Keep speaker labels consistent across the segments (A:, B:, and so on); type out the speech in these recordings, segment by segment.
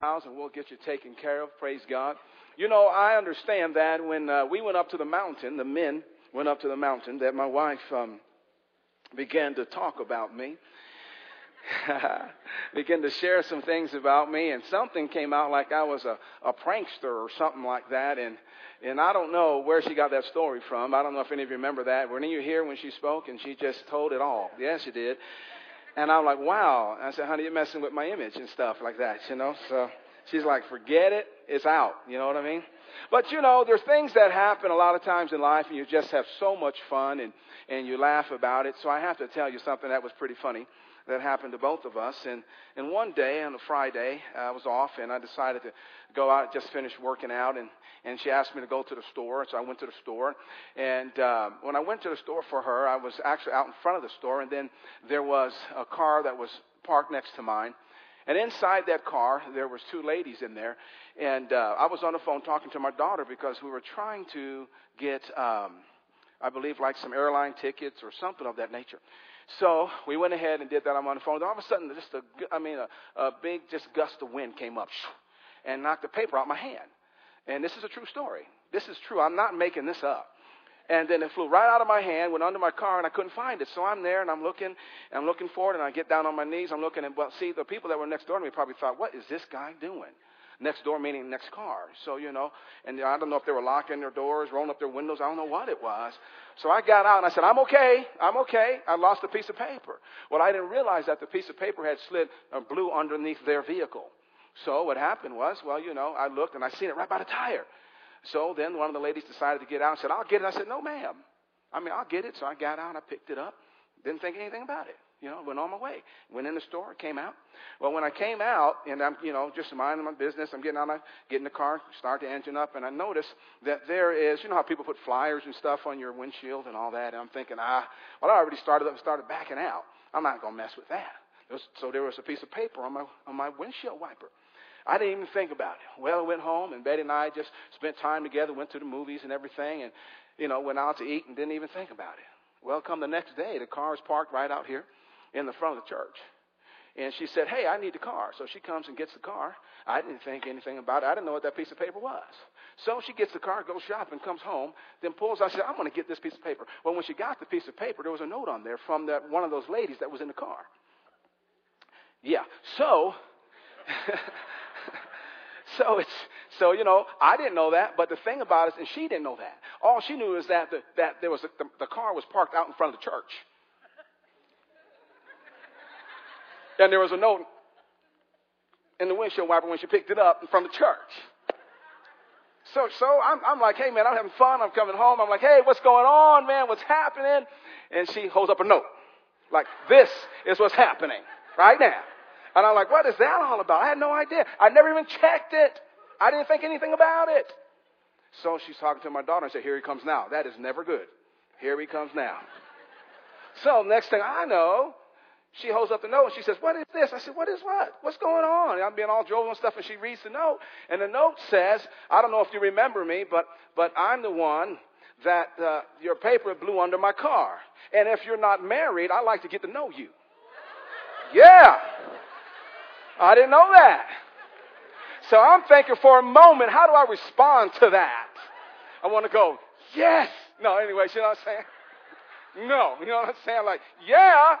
A: house and we'll get you taken care of. Praise God. You know, I understand that when uh, we went up to the mountain, the men went up to the mountain, that my wife um, began to talk about me. began to share some things about me, and something came out like I was a, a prankster or something like that. And and I don't know where she got that story from. I don't know if any of you remember that. Were any of you here when she spoke and she just told it all? Yes, she did. And I'm like, wow. And I said, honey, you're messing with my image and stuff like that, you know? So she's like, forget it. It's out. You know what I mean? But you know, there's things that happen a lot of times in life and you just have so much fun and, and you laugh about it. So I have to tell you something that was pretty funny that happened to both of us. And, and one day on a Friday, I was off and I decided to go out, just finish working out. And, and she asked me to go to the store. So I went to the store. And uh, when I went to the store for her, I was actually out in front of the store. And then there was a car that was parked next to mine. And inside that car, there was two ladies in there. And uh, I was on the phone talking to my daughter because we were trying to get, um, I believe, like some airline tickets or something of that nature. So we went ahead and did that. I'm on the phone. All of a sudden, just a, I mean, a, a big just gust of wind came up and knocked the paper out of my hand. And this is a true story. This is true. I'm not making this up. And then it flew right out of my hand, went under my car, and I couldn't find it. So I'm there, and I'm looking, and I'm looking for it, and I get down on my knees. I'm looking, and well, see, the people that were next door to me probably thought, "What is this guy doing?" Next door meaning next car. So you know, and I don't know if they were locking their doors, rolling up their windows. I don't know what it was. So I got out and I said, "I'm okay. I'm okay. I lost a piece of paper." Well, I didn't realize that the piece of paper had slid uh, or blew underneath their vehicle. So what happened was, well, you know, I looked and I seen it right by the tire. So then one of the ladies decided to get out and said, I'll get it. I said, no, ma'am. I mean, I'll get it. So I got out, and I picked it up, didn't think anything about it. You know, went on my way. Went in the store, came out. Well, when I came out, and I'm, you know, just minding my business, I'm getting out, I get in the car, start the engine up, and I notice that there is, you know how people put flyers and stuff on your windshield and all that. And I'm thinking, ah, well, I already started up started backing out. I'm not to mess with that. So there was a piece of paper on my on my windshield wiper. I didn't even think about it. Well, I went home, and Betty and I just spent time together, went to the movies and everything, and, you know, went out to eat and didn't even think about it. Well, come the next day, the car is parked right out here in the front of the church. And she said, Hey, I need the car. So she comes and gets the car. I didn't think anything about it. I didn't know what that piece of paper was. So she gets the car, goes shopping, comes home, then pulls. I said, I'm going to get this piece of paper. Well, when she got the piece of paper, there was a note on there from that one of those ladies that was in the car. Yeah. So So it's so you know I didn't know that, but the thing about it, and she didn't know that. All she knew is that the, that there was a, the, the car was parked out in front of the church, and there was a note in the windshield wiper when she picked it up from the church. So, so I'm, I'm like, hey man, I'm having fun. I'm coming home. I'm like, hey, what's going on, man? What's happening? And she holds up a note, like, this is what's happening right now. And I'm like, what is that all about? I had no idea. I never even checked it. I didn't think anything about it. So she's talking to my daughter and said, here he comes now. That is never good. Here he comes now. So next thing I know, she holds up the note and she says, what is this? I said, what is what? What's going on? And I'm being all droll and stuff and she reads the note and the note says, I don't know if you remember me, but, but I'm the one that uh, your paper blew under my car. And if you're not married, I'd like to get to know you. Yeah. I didn't know that. So I'm thinking for a moment, how do I respond to that? I want to go, yes. No, anyway, you know what I'm saying? No, you know what I'm saying? Like, yeah.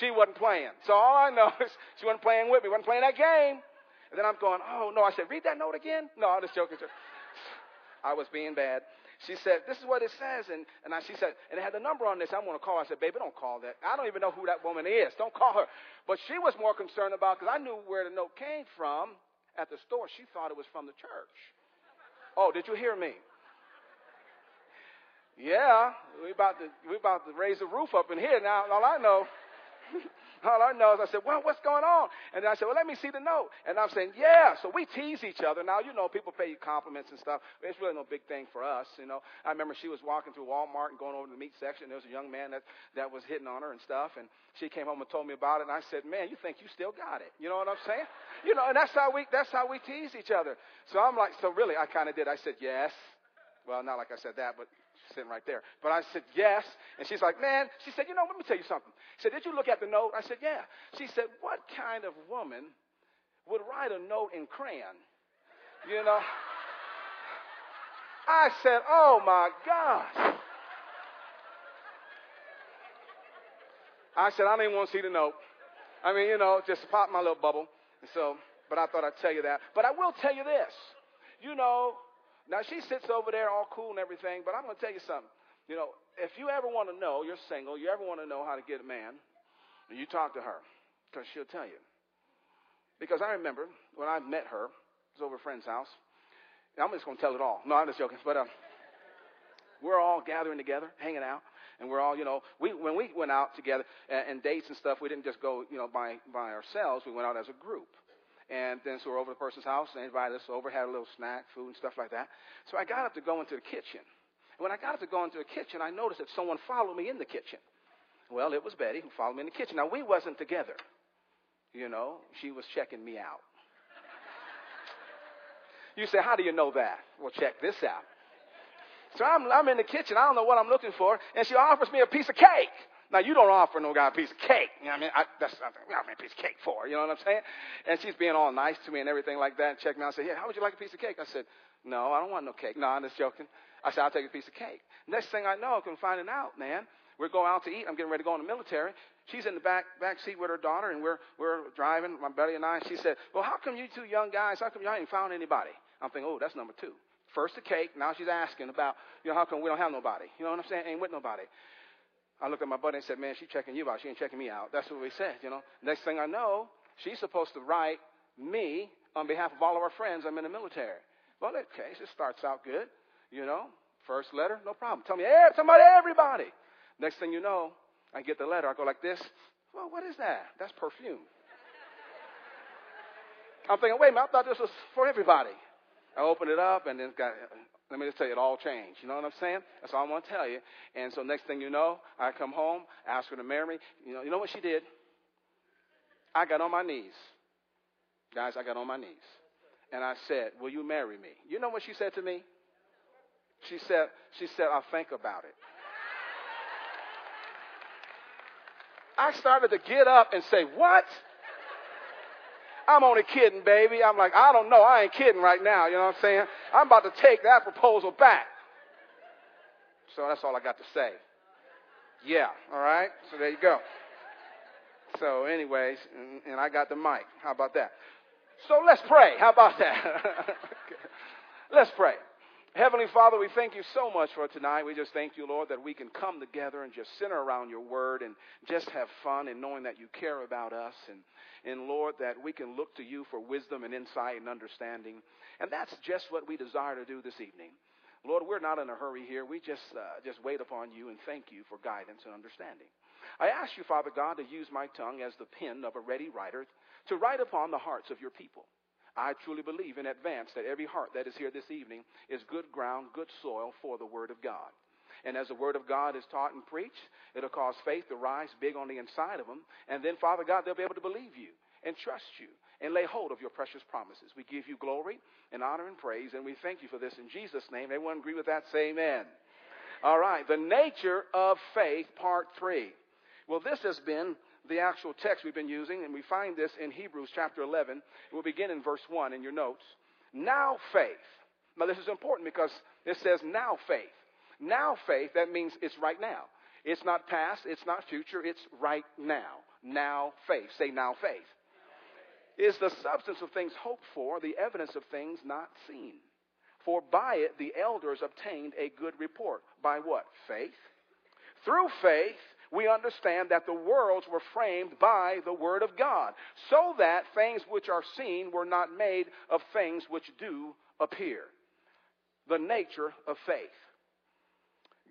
A: She wasn't playing. So all I know is she wasn't playing with me, wasn't playing that game. And then I'm going, oh no. I said, read that note again. No, I'm just joking. I was being bad. She said, This is what it says. And, and I, she said, And it had the number on this. I'm going to call. Her. I said, Baby, don't call that. I don't even know who that woman is. Don't call her. But she was more concerned about, because I knew where the note came from at the store. She thought it was from the church. Oh, did you hear me? Yeah, we about to we about to raise the roof up in here now. All I know all I know is I said, well, what's going on? And then I said, well, let me see the note. And I'm saying, yeah. So we tease each other. Now, you know, people pay you compliments and stuff. It's really no big thing for us, you know. I remember she was walking through Walmart and going over to the meat section. There was a young man that, that was hitting on her and stuff. And she came home and told me about it. And I said, man, you think you still got it. You know what I'm saying? You know, and that's how we, that's how we tease each other. So I'm like, so really, I kind of did. I said, yes. Well, not like I said that, but sitting right there. But I said, yes. And she's like, man, she said, you know, let me tell you something. She said, did you look at the note? I said, yeah. She said, what kind of woman would write a note in crayon. You know? I said, oh my gosh. I said, I even want to see the note. I mean, you know, just pop my little bubble. And so, but I thought I'd tell you that. But I will tell you this. You know, now she sits over there all cool and everything, but I'm going to tell you something. You know, if you ever want to know, you're single, you ever want to know how to get a man, you talk to her, because she'll tell you. Because I remember when I met her, it was over a friend's house. I'm just going to tell it all. No, I'm just joking. But uh, we're all gathering together, hanging out and we're all, you know, we when we went out together and, and dates and stuff, we didn't just go, you know, by by ourselves. We went out as a group. And then so we're over the person's house and invited us over, had a little snack, food and stuff like that. So I got up to go into the kitchen. And when I got up to go into the kitchen, I noticed that someone followed me in the kitchen. Well, it was Betty who followed me in the kitchen. Now we wasn't together. You know, she was checking me out. You say, how do you know that? Well, check this out. So I'm, I'm in the kitchen. I don't know what I'm looking for. And she offers me a piece of cake. Now, you don't offer no guy a piece of cake. You know what I mean? I, that's something I mean, a piece of cake for. You know what I'm saying? And she's being all nice to me and everything like that. And check me out. I said, yeah, how would you like a piece of cake? I said, no, I don't want no cake. No, I'm just joking. I said, I'll take a piece of cake. Next thing I know, I'm finding out, man. We're going out to eat. I'm getting ready to go in the military. She's in the back back seat with her daughter, and we're we're driving, my buddy and I. And she said, "Well, how come you two young guys? How come y'all ain't found anybody?" I'm thinking, "Oh, that's number two. First the cake. Now she's asking about, you know, how come we don't have nobody? You know what I'm saying? Ain't with nobody. I looked at my buddy and said, man, she's checking you out. She ain't checking me out. That's what we said, you know. Next thing I know, she's supposed to write me on behalf of all of our friends. I'm in the military. Well, okay, it starts out good, you know. First letter, no problem. Tell me, hey, somebody, everybody. Next thing you know, I get the letter. I go like this. Well, what is that? That's perfume. I'm thinking, wait a minute, I thought this was for everybody. I open it up, and then it's got. Let me just tell you, it all changed. You know what I'm saying? That's all I want to tell you. And so next thing you know, I come home, ask her to marry me. You know, you know what she did? I got on my knees, guys. I got on my knees, and I said, "Will you marry me?" You know what she said to me? She said, "She said I'll think about it." I started to get up and say, "What?" I'm only kidding, baby. I'm like, I don't know. I ain't kidding right now. You know what I'm saying? I'm about to take that proposal back. So that's all I got to say. Yeah, all right? So there you go. So, anyways, and, and I got the mic. How about that? So let's pray. How about that? let's pray. Heavenly Father, we thank you so much for tonight. We just thank you, Lord, that we can come together and just center around your word and just have fun and knowing that you care about us. And, and Lord, that we can look to you for wisdom and insight and understanding. And that's just what we desire to do this evening. Lord, we're not in a hurry here. We just, uh, just wait upon you and thank you for guidance and understanding. I ask you, Father God, to use my tongue as the pen of a ready writer to write upon the hearts of your people. I truly believe in advance that every heart that is here this evening is good ground, good soil for the Word of God. And as the Word of God is taught and preached, it'll cause faith to rise big on the inside of them. And then, Father God, they'll be able to believe you and trust you and lay hold of your precious promises. We give you glory and honor and praise, and we thank you for this in Jesus' name. Everyone agree with that? Say amen. All right, the nature of faith, part three. Well, this has been the actual text we've been using, and we find this in Hebrews chapter 11. We'll begin in verse 1 in your notes. Now faith. Now, this is important because it says now faith. Now faith, that means it's right now. It's not past, it's not future, it's right now. Now faith. Say now faith. Is the substance of things hoped for, the evidence of things not seen. For by it the elders obtained a good report. By what? Faith. Through faith, we understand that the worlds were framed by the Word of God, so that things which are seen were not made of things which do appear. The nature of faith.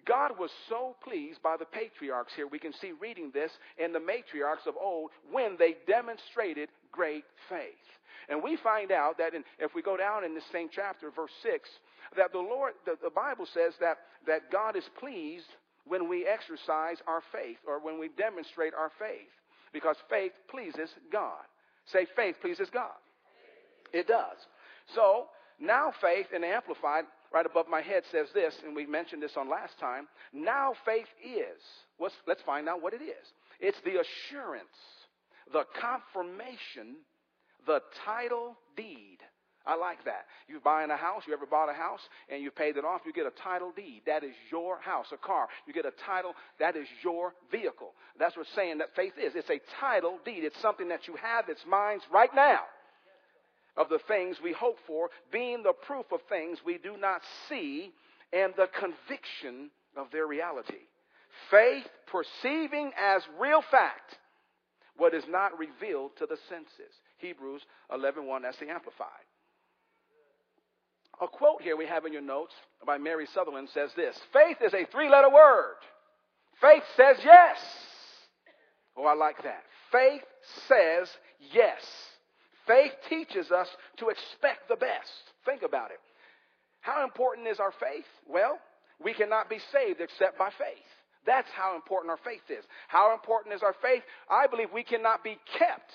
A: God was so pleased by the patriarchs here. We can see reading this in the matriarchs of old when they demonstrated great faith. And we find out that in, if we go down in this same chapter, verse 6, that the Lord, the, the Bible says that, that God is pleased when we exercise our faith or when we demonstrate our faith because faith pleases God. Say, faith pleases God. It does. So, now faith in Amplified, right above my head, says this, and we mentioned this on last time. Now faith is. What's, let's find out what it is. It's the assurance, the confirmation, the title deed. I like that. You're buying a house, you ever bought a house and you paid it off, you get a title deed. That is your house, a car. You get a title, that is your vehicle. That's what saying that faith is. It's a title deed. It's something that you have, it's mine right now of the things we hope for, being the proof of things we do not see and the conviction of their reality. Faith perceiving as real fact what is not revealed to the senses. Hebrews 11:1 that's the amplified. A quote here we have in your notes by Mary Sutherland says this Faith is a three letter word. Faith says yes. Oh, I like that. Faith says yes. Faith teaches us to expect the best. Think about it. How important is our faith? Well, we cannot be saved except by faith. That's how important our faith is. How important is our faith? I believe we cannot be kept.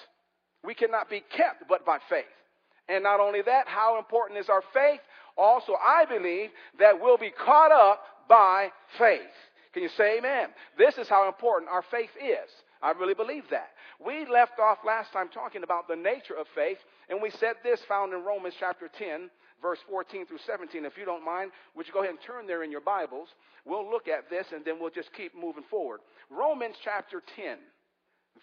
A: We cannot be kept but by faith. And not only that, how important is our faith? Also, I believe that we'll be caught up by faith. Can you say amen? This is how important our faith is. I really believe that. We left off last time talking about the nature of faith, and we said this found in Romans chapter 10, verse 14 through 17. If you don't mind, would you go ahead and turn there in your Bibles? We'll look at this, and then we'll just keep moving forward. Romans chapter 10,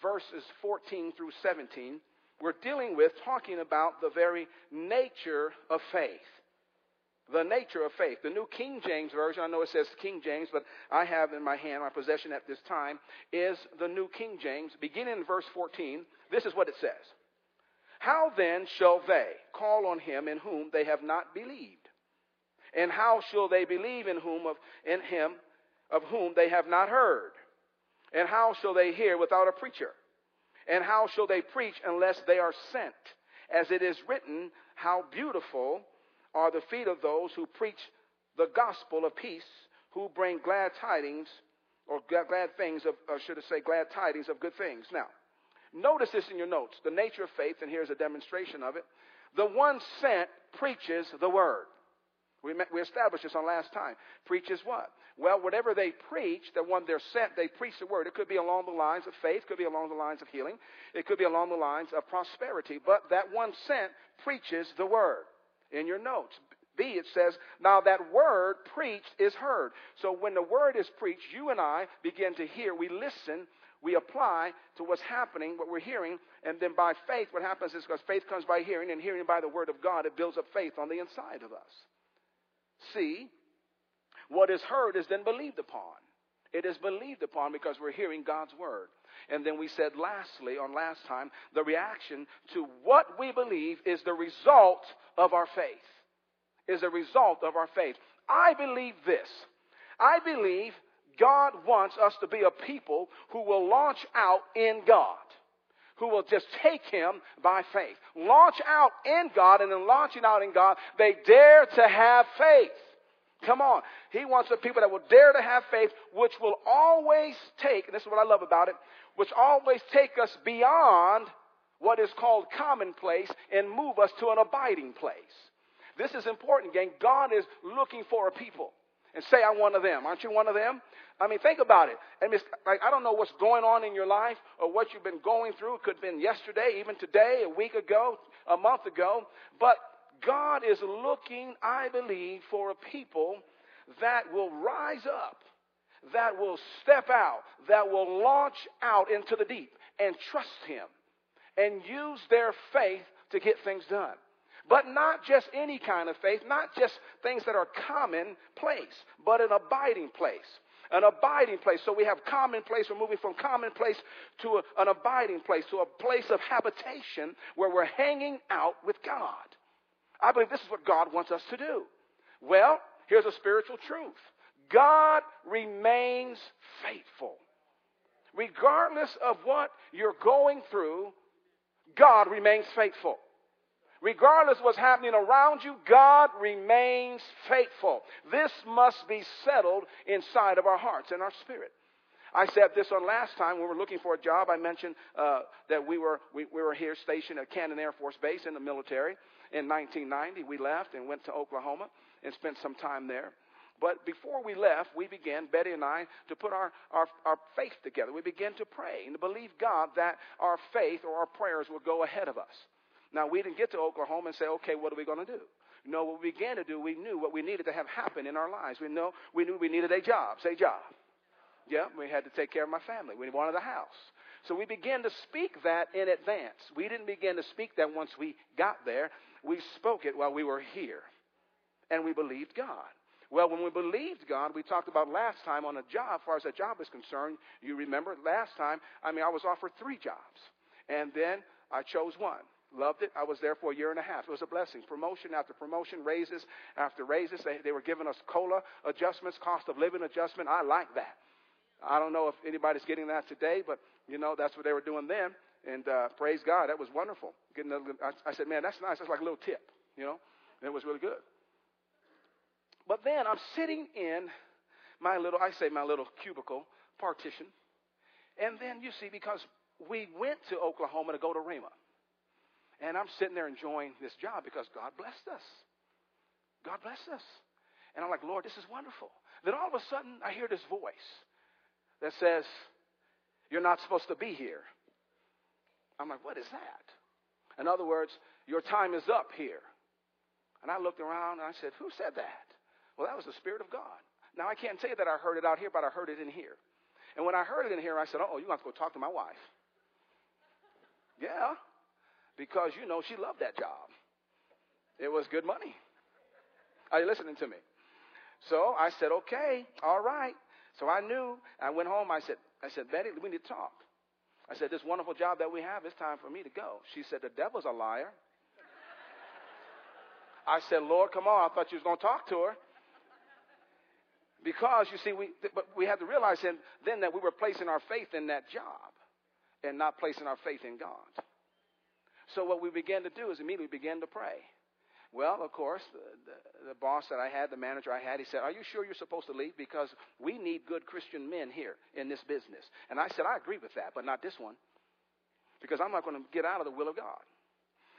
A: verses 14 through 17. We're dealing with talking about the very nature of faith the nature of faith. The New King James Version, I know it says King James, but I have in my hand, my possession at this time, is the New King James. Beginning in verse 14, this is what it says How then shall they call on him in whom they have not believed? And how shall they believe in whom of in him of whom they have not heard? And how shall they hear without a preacher? And how shall they preach unless they are sent? As it is written, how beautiful are the feet of those who preach the gospel of peace, who bring glad tidings, or glad things of, or should I say, glad tidings of good things. Now, notice this in your notes the nature of faith, and here's a demonstration of it. The one sent preaches the word. We, met, we established this on last time. Preaches what? Well, whatever they preach, the one they're sent, they preach the word. It could be along the lines of faith, could be along the lines of healing, it could be along the lines of prosperity, but that one sent preaches the word in your notes. B, it says, now that word preached is heard. So when the word is preached, you and I begin to hear, we listen, we apply to what's happening, what we're hearing, and then by faith, what happens is because faith comes by hearing, and hearing by the word of God, it builds up faith on the inside of us. C, what is heard is then believed upon. It is believed upon because we're hearing God's word. And then we said lastly, on last time, the reaction to what we believe is the result of our faith. Is a result of our faith. I believe this. I believe God wants us to be a people who will launch out in God. Who will just take Him by faith. Launch out in God, and in launching out in God, they dare to have faith. Come on. He wants the people that will dare to have faith, which will always take, and this is what I love about it, which always take us beyond what is called commonplace and move us to an abiding place. This is important, gang. God is looking for a people. And say, I'm one of them. Aren't you one of them? I mean, think about it. I like, I don't know what's going on in your life or what you've been going through. It could have been yesterday, even today, a week ago, a month ago. But God is looking, I believe, for a people that will rise up, that will step out, that will launch out into the deep and trust Him and use their faith to get things done. But not just any kind of faith, not just things that are commonplace, but an abiding place. An abiding place. So we have commonplace. We're moving from commonplace to a, an abiding place, to a place of habitation where we're hanging out with God. I believe this is what God wants us to do. Well, here's a spiritual truth God remains faithful. Regardless of what you're going through, God remains faithful. Regardless of what's happening around you, God remains faithful. This must be settled inside of our hearts and our spirit. I said this on last time when we were looking for a job. I mentioned uh, that we were we, we were here stationed at Cannon Air Force Base in the military, in 1990. We left and went to Oklahoma and spent some time there. But before we left, we began, Betty and I, to put our, our, our faith together. We began to pray and to believe God that our faith or our prayers will go ahead of us. Now, we didn't get to Oklahoma and say, okay, what are we going to do? No, what we began to do, we knew what we needed to have happen in our lives. We know we knew we needed a job. Say job. Yeah, we had to take care of my family. We wanted a house. So we began to speak that in advance. We didn't begin to speak that once we got there. We spoke it while we were here. And we believed God. Well, when we believed God, we talked about last time on a job, as far as a job is concerned, you remember last time, I mean, I was offered three jobs. And then I chose one. Loved it. I was there for a year and a half. It was a blessing. Promotion after promotion, raises after raises. They, they were giving us COLA adjustments, cost of living adjustment. I like that. I don't know if anybody's getting that today, but you know that's what they were doing then. And uh, praise God, that was wonderful. Getting I, said, man, that's nice. That's like a little tip, you know. And it was really good. But then I'm sitting in my little, I say my little cubicle partition, and then you see because we went to Oklahoma to go to Rhema. And I'm sitting there enjoying this job because God blessed us. God blessed us. And I'm like, Lord, this is wonderful. Then all of a sudden, I hear this voice that says, You're not supposed to be here. I'm like, What is that? In other words, your time is up here. And I looked around and I said, Who said that? Well, that was the Spirit of God. Now, I can't say that I heard it out here, but I heard it in here. And when I heard it in here, I said, Oh, you have to go talk to my wife. Yeah because, you know, she loved that job. It was good money. Are you listening to me? So I said, okay, all right. So I knew. I went home. I said, I said, Betty, we need to talk. I said, this wonderful job that we have, it's time for me to go. She said, the devil's a liar. I said, Lord, come on. I thought you was going to talk to her. Because, you see, we, but we had to realize then, then that we were placing our faith in that job and not placing our faith in God. So what we began to do is immediately began to pray. Well, of course, the, the, the, boss that I had, the manager I had, he said, Are you sure you're supposed to leave? Because we need good Christian men here in this business. And I said, I agree with that, but not this one. Because I'm not going to get out of the will of God.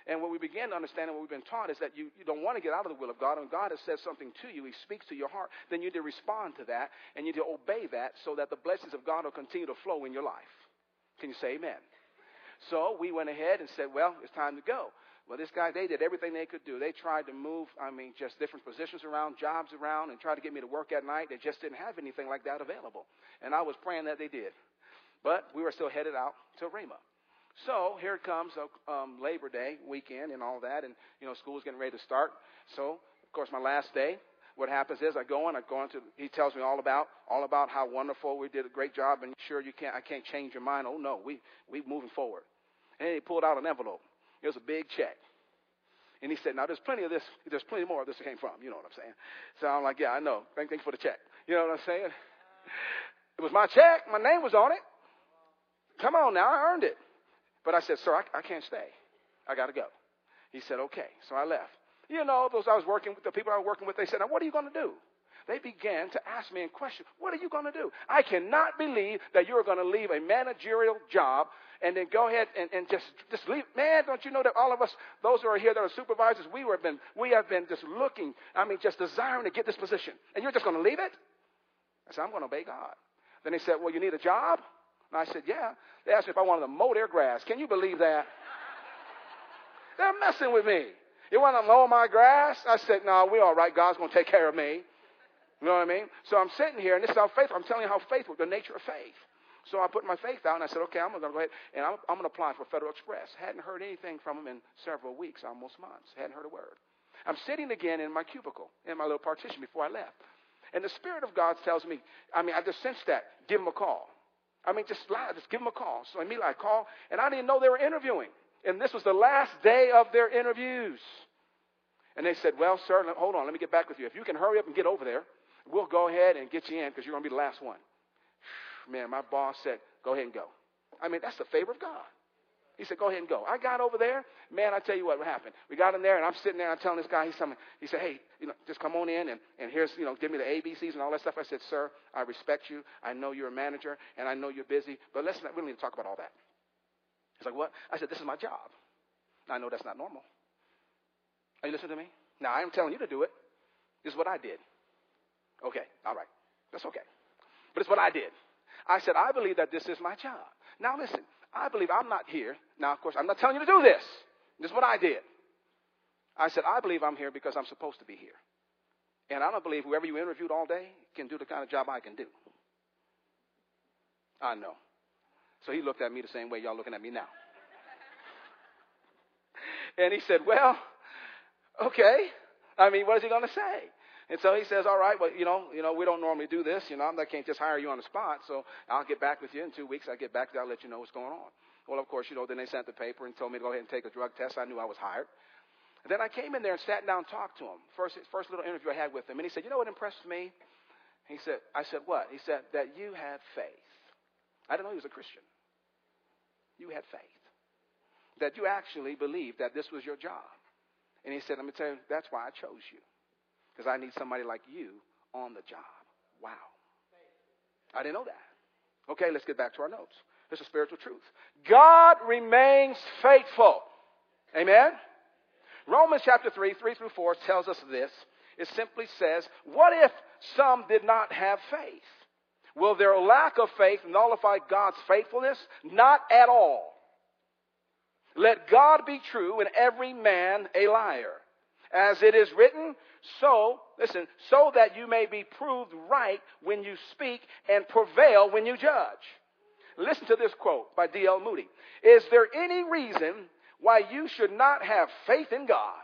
A: And what we began to understand and what we've been taught is that you, you don't want to get out of the will of God. When God has said something to you, He speaks to your heart, then you need to respond to that and you need to obey that so that the blessings of God will continue to flow in your life. Can you say amen? So we went ahead and said, well, it's time to go. Well, this guy, they did everything they could do. They tried to move, I mean, just different positions around, jobs around, and tried to get me to work at night. They just didn't have anything like that available. And I was praying that they did. But we were still headed out to Rhema. So here it comes um, Labor Day weekend and all that, and you know school's getting ready to start. So of course my last day, what happens is I go in, I go into, he tells me all about, all about how wonderful we did a great job and sure you can't, I can't change your mind. Oh no, we, we moving forward. And he pulled out an envelope. It was a big check. And he said, now there's plenty of this, there's plenty more of this came from. You know what I'm saying? So I'm like, yeah, I know. Thank, thanks for the check. You know what I'm saying? It was my check. My name was on it. Come on now, I earned it. But I said, sir, I, I can't stay. I got to go. He said, okay. So I left. You know, those I was working with, the people I was working with, they said, now what are you going to do? They began to ask me in question, what are you going to do? I cannot believe that you're going to leave a managerial job and then go ahead and, and just, just leave. Man, don't you know that all of us, those who are here that are supervisors, we have been, we have been just looking, I mean, just desiring to get this position. And you're just going to leave it? I said, I'm going to obey God. Then they said, well, you need a job? And I said, yeah. They asked me if I wanted to mow their grass. Can you believe that? They're messing with me. You want to mow my grass? I said, no, we're all right. God's going to take care of me. You know what I mean? So I'm sitting here, and this is how faithful. I'm telling you how faithful, the nature of faith. So I put my faith out, and I said, okay, I'm going to go ahead, and I'm, I'm going to apply for Federal Express. Hadn't heard anything from them in several weeks, almost months. Hadn't heard a word. I'm sitting again in my cubicle, in my little partition before I left. And the Spirit of God tells me, I mean, I just sensed that. Give them a call. I mean, just lie, just give them a call. So immediately I call, and I didn't know they were interviewing. And this was the last day of their interviews. And they said, Well, sir, hold on, let me get back with you. If you can hurry up and get over there, we'll go ahead and get you in because you're going to be the last one. Man, my boss said, Go ahead and go. I mean, that's the favor of God. He said, Go ahead and go. I got over there. Man, I tell you what happened. We got in there, and I'm sitting there, and I'm telling this guy, he's something. He said, Hey, you know, just come on in, and, and here's, you know, give me the ABCs and all that stuff. I said, Sir, I respect you. I know you're a manager, and I know you're busy, but let's not, we don't need to talk about all that. He's like, What? I said, This is my job. I know that's not normal. Are you listening to me? Now, I am telling you to do it. This is what I did. Okay, all right. That's okay. But it's what I did. I said, I believe that this is my job. Now, listen, I believe I'm not here. Now, of course, I'm not telling you to do this. This is what I did. I said, I believe I'm here because I'm supposed to be here. And I don't believe whoever you interviewed all day can do the kind of job I can do. I know. So he looked at me the same way y'all looking at me now. and he said, Well, okay. I mean, what is he going to say? And so he says, all right, well, you know, you know, we don't normally do this. You know, I can't just hire you on the spot. So I'll get back with you in two weeks. I'll get back, I'll let you know what's going on. Well, of course, you know, then they sent the paper and told me to go ahead and take a drug test. I knew I was hired. And then I came in there and sat down and talked to him. First, first little interview I had with him. And he said, you know what impressed me? He said, I said, what? He said, that you had faith. I didn't know he was a Christian. You had faith. That you actually believed that this was your job. And he said, let me tell you, that's why I chose you. Because I need somebody like you on the job. Wow. I didn't know that. Okay, let's get back to our notes. This is spiritual truth. God remains faithful. Amen? Romans chapter 3, 3 through 4 tells us this. It simply says, What if some did not have faith? Will their lack of faith nullify God's faithfulness? Not at all. Let God be true and every man a liar. As it is written, so, listen, so that you may be proved right when you speak and prevail when you judge. Listen to this quote by D.L. Moody. Is there any reason why you should not have faith in God?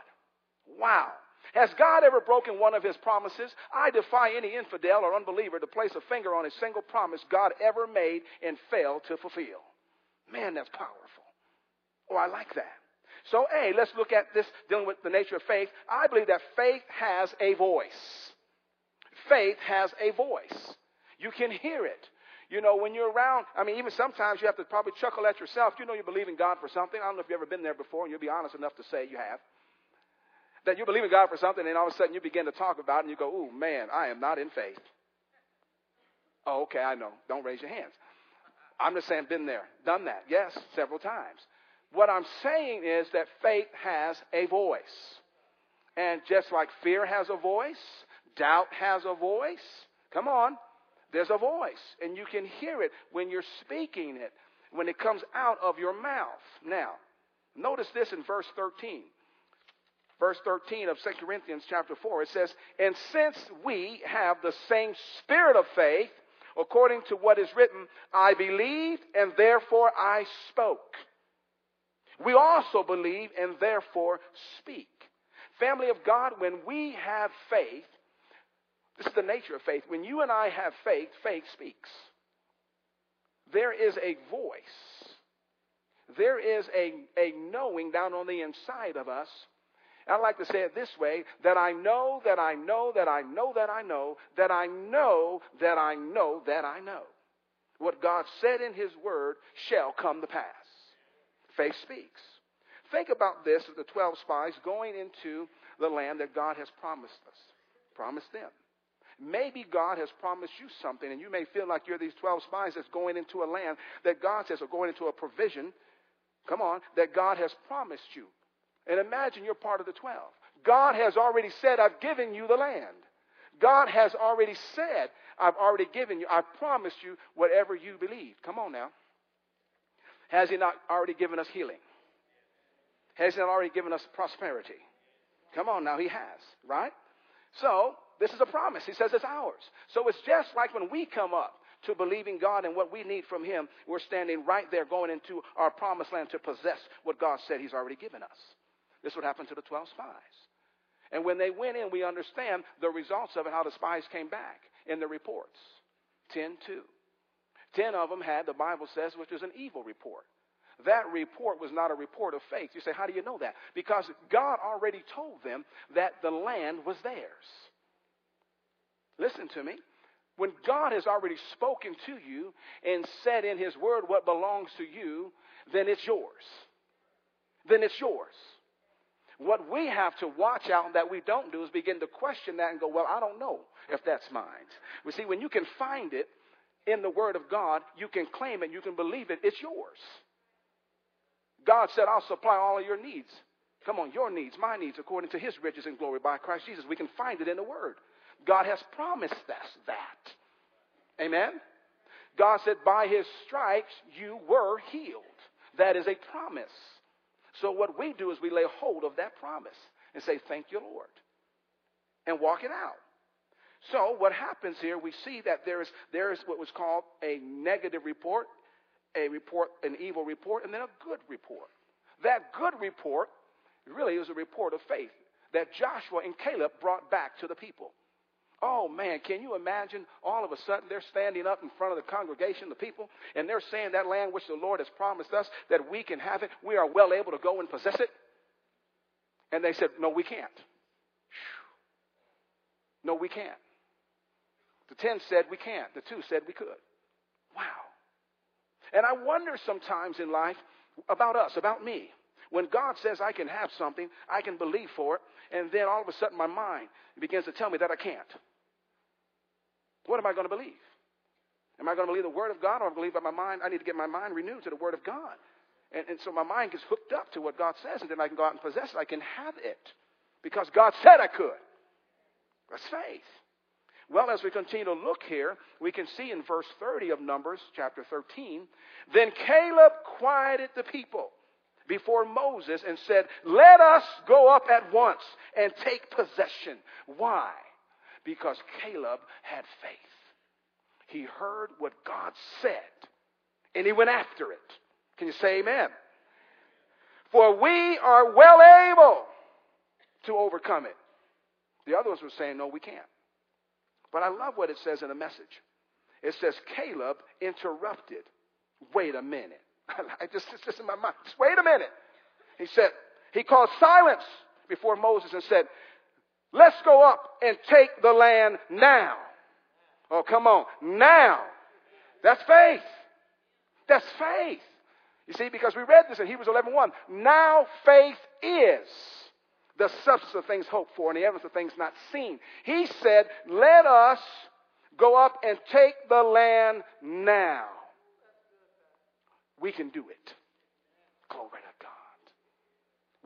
A: Wow. Has God ever broken one of his promises? I defy any infidel or unbeliever to place a finger on a single promise God ever made and failed to fulfill. Man, that's powerful. Oh, I like that. So, A, let's look at this dealing with the nature of faith. I believe that faith has a voice. Faith has a voice. You can hear it. You know, when you're around, I mean, even sometimes you have to probably chuckle at yourself. You know, you believe in God for something. I don't know if you've ever been there before, and you'll be honest enough to say you have. That you believe in God for something, and all of a sudden you begin to talk about it, and you go, "Oh man, I am not in faith." Oh, okay, I know. Don't raise your hands. I'm just saying, been there, done that. Yes, several times. What I'm saying is that faith has a voice. And just like fear has a voice, doubt has a voice. Come on. There's a voice. And you can hear it when you're speaking it, when it comes out of your mouth. Now, notice this in verse 13. Verse 13 of 2 Corinthians chapter 4. It says, And since we have the same spirit of faith, according to what is written, I believed and therefore I spoke. We also believe and therefore speak. Family of God, when we have faith, this is the nature of faith. When you and I have faith, faith speaks. There is a voice. There is a, a knowing down on the inside of us. I like to say it this way that I know, that I know, that I know, that I know, that I know, that I know, that I know. What God said in His Word shall come to pass. Faith speaks. Think about this of the 12 spies going into the land that God has promised us, promised them. Maybe God has promised you something, and you may feel like you're these 12 spies that's going into a land that God says are going into a provision, come on, that God has promised you. And imagine you're part of the 12. God has already said, I've given you the land. God has already said, I've already given you, I've promised you whatever you believe. Come on now. Has He not already given us healing? Has He not already given us prosperity? Come on now, He has, right? So, this is a promise. He says it's ours. So it's just like when we come up to believing God and what we need from Him, we're standing right there going into our promised land to possess what God said He's already given us. This is what happened to the 12 spies. And when they went in, we understand the results of it, how the spies came back in the reports. 10 2. Ten of them had, the Bible says, which is an evil report. That report was not a report of faith. You say, how do you know that? Because God already told them that the land was theirs. Listen to me. When God has already spoken to you and said in His Word what belongs to you, then it's yours. Then it's yours. What we have to watch out that we don't do is begin to question that and go, well, I don't know if that's mine. We see, when you can find it, in the Word of God, you can claim it, you can believe it, it's yours. God said, I'll supply all of your needs. Come on, your needs, my needs, according to His riches and glory by Christ Jesus. We can find it in the Word. God has promised us that. Amen? God said, by His stripes you were healed. That is a promise. So what we do is we lay hold of that promise and say, Thank you, Lord, and walk it out. So what happens here, we see that there is, there is what was called a negative report, a report, an evil report, and then a good report. That good report really is a report of faith that Joshua and Caleb brought back to the people. Oh man, can you imagine all of a sudden they're standing up in front of the congregation, the people, and they're saying that land which the Lord has promised us that we can have it, we are well able to go and possess it? And they said, No, we can't. No, we can't. The 10 said we can't. The 2 said we could. Wow. And I wonder sometimes in life about us, about me. When God says I can have something, I can believe for it, and then all of a sudden my mind begins to tell me that I can't. What am I going to believe? Am I going to believe the Word of God or am I believe by my mind? I need to get my mind renewed to the Word of God. And, and so my mind gets hooked up to what God says, and then I can go out and possess it. I can have it because God said I could. That's faith. Well, as we continue to look here, we can see in verse 30 of Numbers, chapter 13, then Caleb quieted the people before Moses and said, Let us go up at once and take possession. Why? Because Caleb had faith. He heard what God said and he went after it. Can you say amen? For we are well able to overcome it. The others were saying, No, we can't. But I love what it says in the message. It says, Caleb interrupted. Wait a minute. I just, it's just in my mind. Just wait a minute. He said, he called silence before Moses and said, let's go up and take the land now. Oh, come on. Now. That's faith. That's faith. You see, because we read this in Hebrews 11.1. Now faith is the substance of things hoped for and the evidence of things not seen. He said, let us go up and take the land now. We can do it. Glory to God.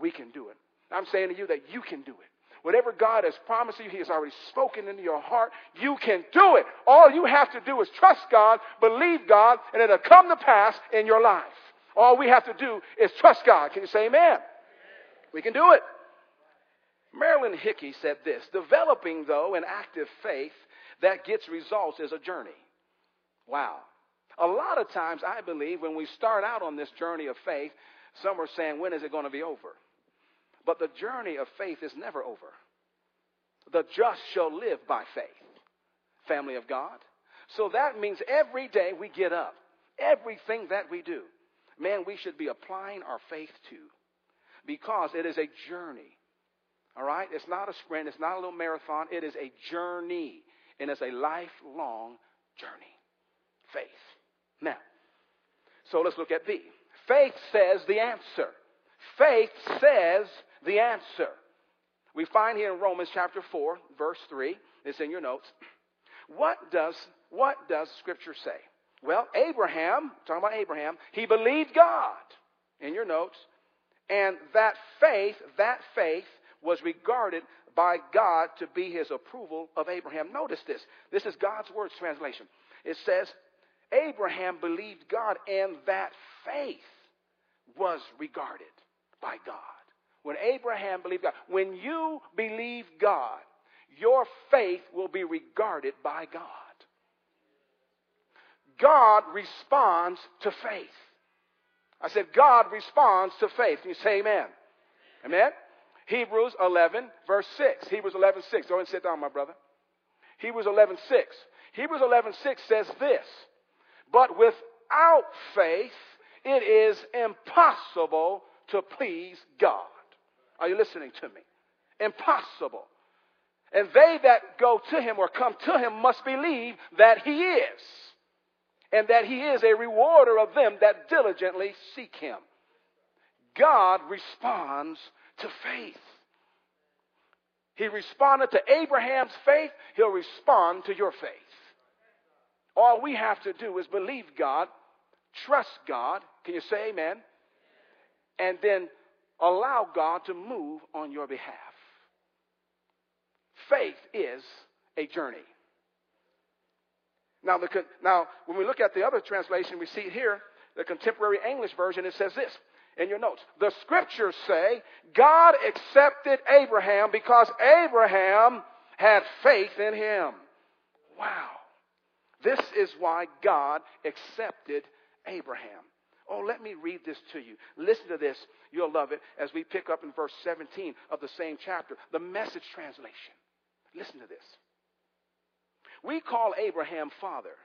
A: We can do it. I'm saying to you that you can do it. Whatever God has promised you, He has already spoken into your heart. You can do it. All you have to do is trust God, believe God, and it'll come to pass in your life. All we have to do is trust God. Can you say amen? We can do it. Marilyn Hickey said this Developing, though, an active faith that gets results is a journey. Wow. A lot of times, I believe, when we start out on this journey of faith, some are saying, when is it going to be over? But the journey of faith is never over. The just shall live by faith, family of God. So that means every day we get up, everything that we do, man, we should be applying our faith to because it is a journey. All right? It's not a sprint, it's not a little marathon, it is a journey, and it's a lifelong journey. Faith. Now, so let's look at B. Faith says the answer. Faith says the answer. We find here in Romans chapter 4, verse 3, it's in your notes. What does, what does Scripture say? Well, Abraham, talking about Abraham, he believed God, in your notes, and that faith, that faith was regarded by God to be his approval of Abraham. Notice this. This is God's words translation. It says, Abraham believed God, and that faith was regarded by God. When Abraham believed God, when you believe God, your faith will be regarded by God. God responds to faith. I said, God responds to faith. You say amen? Amen? Hebrews 11, verse 6. Hebrews 11, 6. Go and sit down, my brother. Hebrews 11, 6. Hebrews 11, 6 says this but without faith, it is impossible to please God. Are you listening to me? Impossible. And they that go to him or come to him must believe that he is, and that he is a rewarder of them that diligently seek him. God responds to faith. He responded to Abraham's faith, he'll respond to your faith. All we have to do is believe God, trust God. Can you say amen? And then allow God to move on your behalf. Faith is a journey. Now, the, now, when we look at the other translation, we see here, the contemporary English version, it says this in your notes. The scriptures say God accepted Abraham because Abraham had faith in him. Wow. This is why God accepted Abraham. Oh, let me read this to you. Listen to this. You'll love it as we pick up in verse 17 of the same chapter, the message translation. Listen to this. We call Abraham father,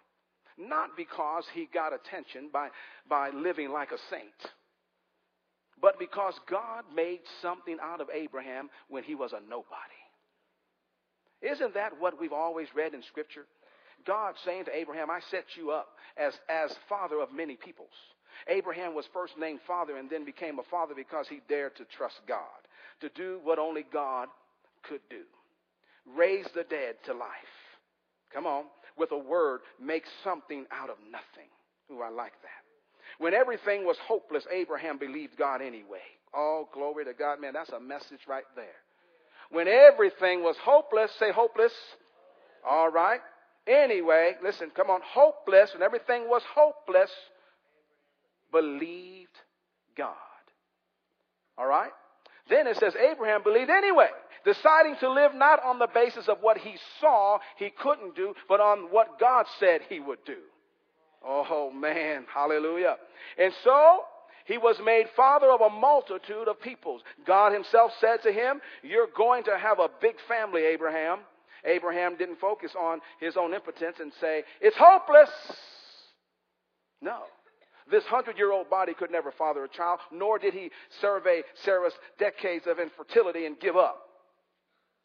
A: not because he got attention by, by living like a saint, but because God made something out of Abraham when he was a nobody. Isn't that what we've always read in Scripture? God saying to Abraham, I set you up as, as father of many peoples. Abraham was first named father and then became a father because he dared to trust God, to do what only God could do raise the dead to life. Come on, with a word, make something out of nothing. Ooh, I like that. When everything was hopeless, Abraham believed God anyway. All glory to God. Man, that's a message right there. When everything was hopeless, say hopeless. All right. Anyway, listen, come on. Hopeless, when everything was hopeless, believed God. All right? Then it says Abraham believed anyway, deciding to live not on the basis of what he saw he couldn't do, but on what God said he would do. Oh man, hallelujah. And so he was made father of a multitude of peoples. God himself said to him, You're going to have a big family, Abraham. Abraham didn't focus on his own impotence and say, It's hopeless. No. This hundred year old body could never father a child, nor did he survey Sarah's decades of infertility and give up.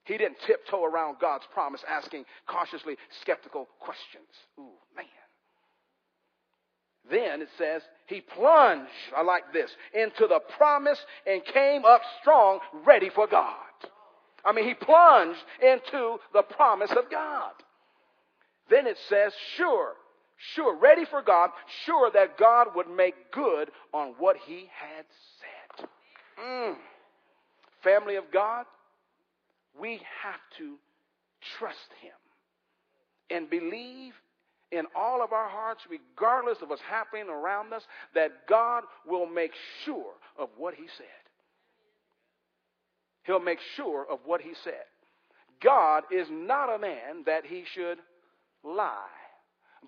A: He didn't tiptoe around God's promise asking cautiously skeptical questions. Ooh, man. Then it says, he plunged, I like this, into the promise and came up strong, ready for God. I mean, he plunged into the promise of God. Then it says, sure, sure, ready for God, sure that God would make good on what he had said. Mm. Family of God, we have to trust him and believe in all of our hearts, regardless of what's happening around us, that God will make sure of what he said. He'll make sure of what he said. God is not a man that he should lie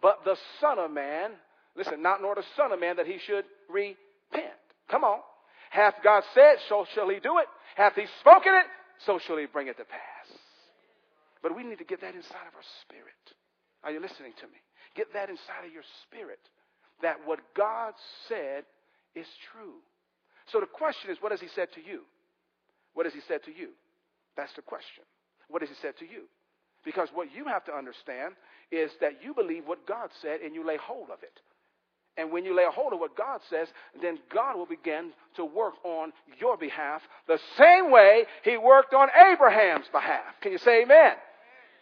A: but the Son of Man, listen, not nor the Son of Man that he should repent. Come on. Hath God said, so shall he do it. Hath he spoken it, so shall he bring it to pass. But we need to get that inside of our spirit. Are you listening to me? Get that inside of your spirit. That what God said is true. So the question is, what has he said to you? What has he said to you? That's the question. What has he said to you? Because what you have to understand is that you believe what God said and you lay hold of it. And when you lay hold of what God says, then God will begin to work on your behalf the same way He worked on Abraham's behalf. Can you say amen?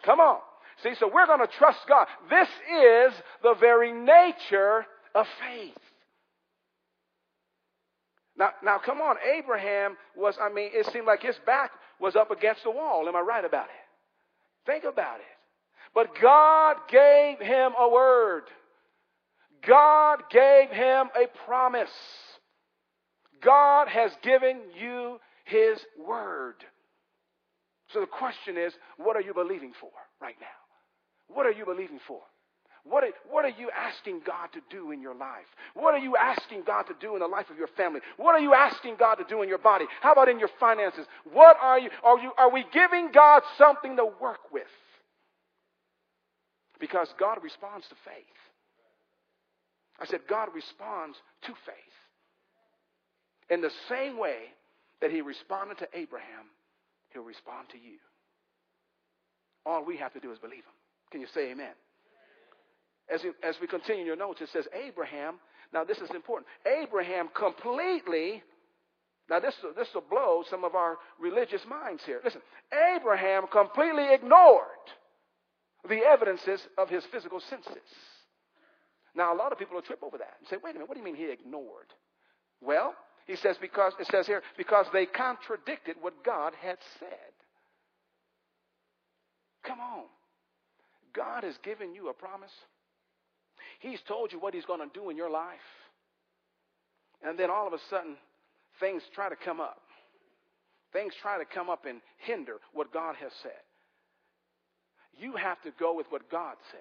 A: Come on. See, so we're going to trust God. This is the very nature of faith. Now, now, come on. Abraham was, I mean, it seemed like his back was up against the wall. Am I right about it? Think about it. But God gave him a word. God gave him a promise. God has given you his word. So the question is, what are you believing for right now? What are you believing for? What are, what are you asking God to do in your life? What are you asking God to do in the life of your family? What are you asking God to do in your body? How about in your finances? What are you, are you, are we giving God something to work with? Because God responds to faith. I said, God responds to faith. In the same way that he responded to Abraham, he'll respond to you. All we have to do is believe him. Can you say amen? As, as we continue in your notes, it says Abraham, now this is important. Abraham completely, now this, this will blow some of our religious minds here. Listen, Abraham completely ignored the evidences of his physical senses. Now, a lot of people will trip over that and say, wait a minute, what do you mean he ignored? Well, he says because it says here, because they contradicted what God had said. Come on. God has given you a promise. He's told you what he's going to do in your life. And then all of a sudden, things try to come up. Things try to come up and hinder what God has said. You have to go with what God said.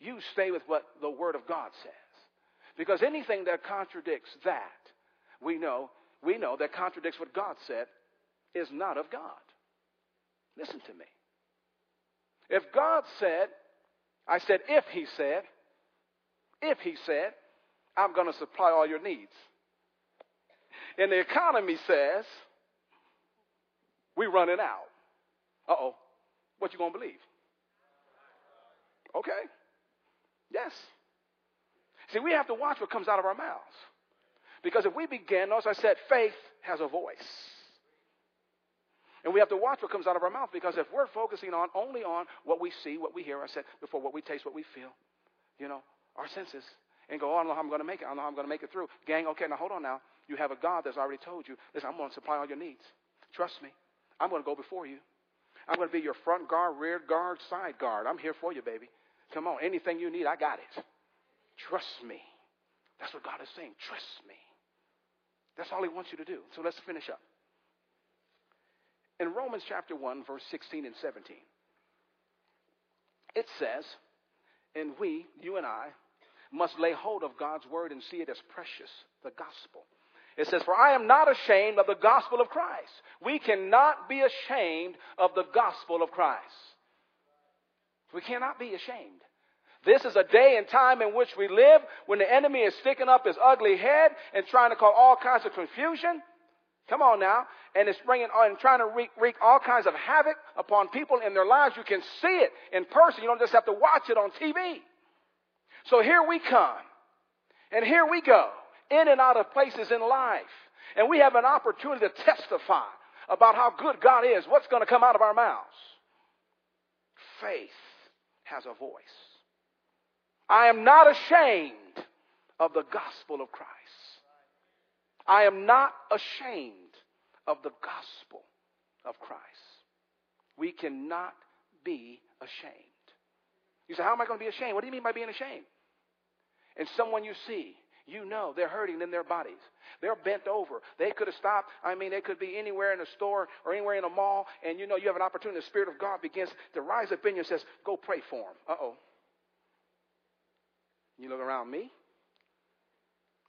A: You stay with what the Word of God says. Because anything that contradicts that, we know, we know that contradicts what God said is not of God. Listen to me. If God said, I said, if He said, if He said, I'm going to supply all your needs. And the economy says, we're running out. Uh oh. What you going to believe? Okay. Yes. See, we have to watch what comes out of our mouths. Because if we begin, as I said, faith has a voice. And we have to watch what comes out of our mouth because if we're focusing on only on what we see, what we hear, I said before, what we taste, what we feel, you know, our senses, and go, oh, I don't know how I'm going to make it. I don't know how I'm going to make it through. Gang, okay, now hold on now. You have a God that's already told you, listen, I'm going to supply all your needs. Trust me. I'm going to go before you. I'm going to be your front guard, rear guard, side guard. I'm here for you, baby. Come on. Anything you need, I got it. Trust me. That's what God is saying. Trust me. That's all He wants you to do. So let's finish up. In Romans chapter 1, verse 16 and 17, it says, And we, you and I, must lay hold of God's word and see it as precious, the gospel. It says, For I am not ashamed of the gospel of Christ. We cannot be ashamed of the gospel of Christ. We cannot be ashamed. This is a day and time in which we live when the enemy is sticking up his ugly head and trying to cause all kinds of confusion. Come on now. And it's bringing on and trying to wreak, wreak all kinds of havoc upon people in their lives. You can see it in person. You don't just have to watch it on TV. So here we come. And here we go. In and out of places in life. And we have an opportunity to testify about how good God is. What's going to come out of our mouths? Faith has a voice. I am not ashamed of the gospel of Christ. I am not ashamed of the gospel of Christ. We cannot be ashamed. You say, How am I going to be ashamed? What do you mean by being ashamed? And someone you see, you know they're hurting in their bodies. They're bent over. They could have stopped. I mean, they could be anywhere in a store or anywhere in a mall, and you know you have an opportunity. The Spirit of God begins to rise up in you and says, Go pray for them. Uh oh. You look around me.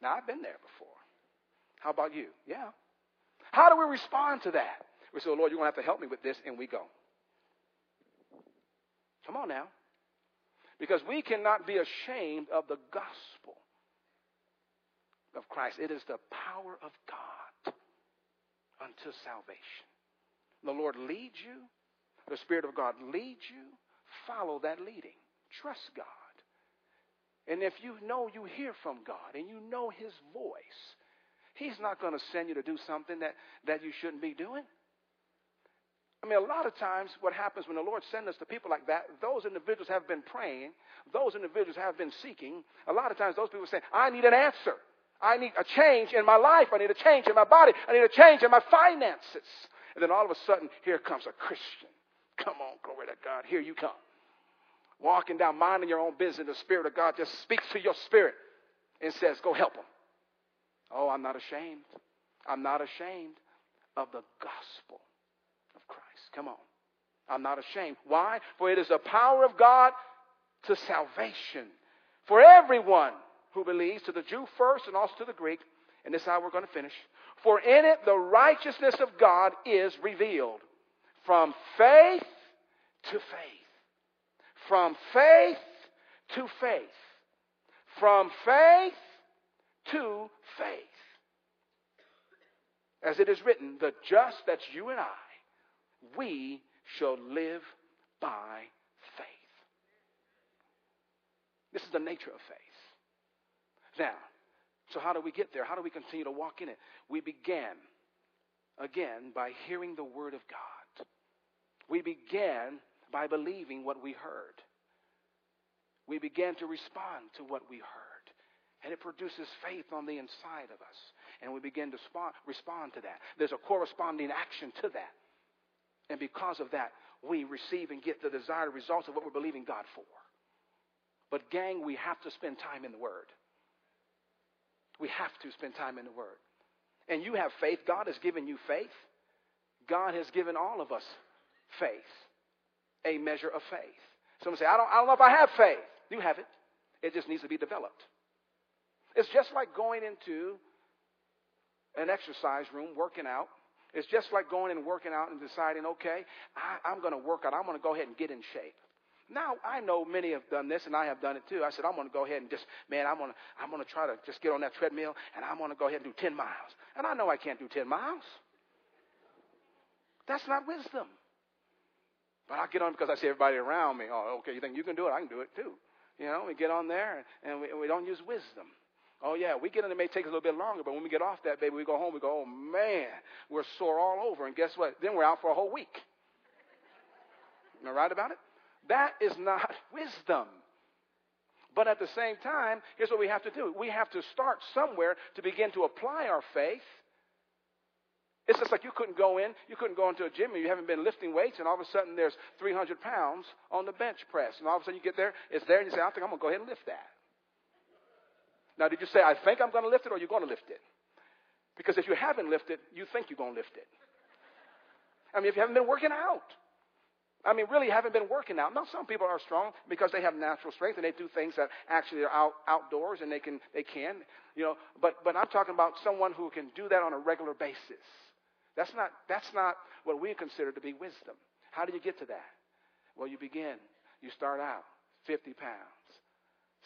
A: Now, I've been there before. How about you? Yeah. How do we respond to that? We say, Lord, you're going to have to help me with this, and we go. Come on now. Because we cannot be ashamed of the gospel of Christ. It is the power of God unto salvation. The Lord leads you, the Spirit of God leads you, follow that leading. Trust God. And if you know you hear from God and you know His voice, He's not going to send you to do something that, that you shouldn't be doing. I mean, a lot of times what happens when the Lord sends us to people like that, those individuals have been praying, those individuals have been seeking. A lot of times those people say, I need an answer. I need a change in my life. I need a change in my body. I need a change in my finances. And then all of a sudden, here comes a Christian. Come on, glory to God. Here you come walking down, minding your own business, the Spirit of God just speaks to your spirit and says, Go help them. Oh, I'm not ashamed. I'm not ashamed of the gospel of Christ. Come on. I'm not ashamed. Why? For it is the power of God to salvation for everyone who believes, to the Jew first and also to the Greek. And this is how we're going to finish. For in it the righteousness of God is revealed from faith to faith. From faith to faith. From faith to faith. As it is written, the just, that's you and I, we shall live by faith. This is the nature of faith. Now, so how do we get there? How do we continue to walk in it? We began, again, by hearing the Word of God. We began by believing what we heard. We began to respond to what we heard. And it produces faith on the inside of us. And we begin to respond to that. There's a corresponding action to that. And because of that, we receive and get the desired results of what we're believing God for. But, gang, we have to spend time in the Word. We have to spend time in the Word. and you have faith, God has given you faith. God has given all of us faith, a measure of faith. Someone say, I don't, I don't know if I have faith. You have it. It just needs to be developed. It's just like going into an exercise room, working out. It's just like going and working out and deciding, okay, I, I'm going to work out. I'm going to go ahead and get in shape. Now I know many have done this, and I have done it too. I said I'm going to go ahead and just, man, I'm going to, I'm going to try to just get on that treadmill, and I'm going to go ahead and do 10 miles. And I know I can't do 10 miles. That's not wisdom. But I get on because I see everybody around me. Oh, okay, you think you can do it? I can do it too. You know, we get on there and we, we don't use wisdom. Oh yeah, we get in. It may take a little bit longer, but when we get off that baby, we go home. We go, oh man, we're sore all over. And guess what? Then we're out for a whole week. Am I right about it? That is not wisdom. But at the same time, here's what we have to do. We have to start somewhere to begin to apply our faith it's just like you couldn't go in, you couldn't go into a gym and you haven't been lifting weights, and all of a sudden there's 300 pounds on the bench press. And all of a sudden you get there, it's there, and you say, I think I'm going to go ahead and lift that. Now, did you say, I think I'm going to lift it, or you're going to lift it? Because if you haven't lifted, you think you're going to lift it. I mean, if you haven't been working out. I mean, really haven't been working out. Now, some people are strong because they have natural strength and they do things that actually are out, outdoors and they can, they can, you know. But, but I'm talking about someone who can do that on a regular basis. That's not, that's not what we consider to be wisdom. How do you get to that? Well, you begin. You start out 50 pounds,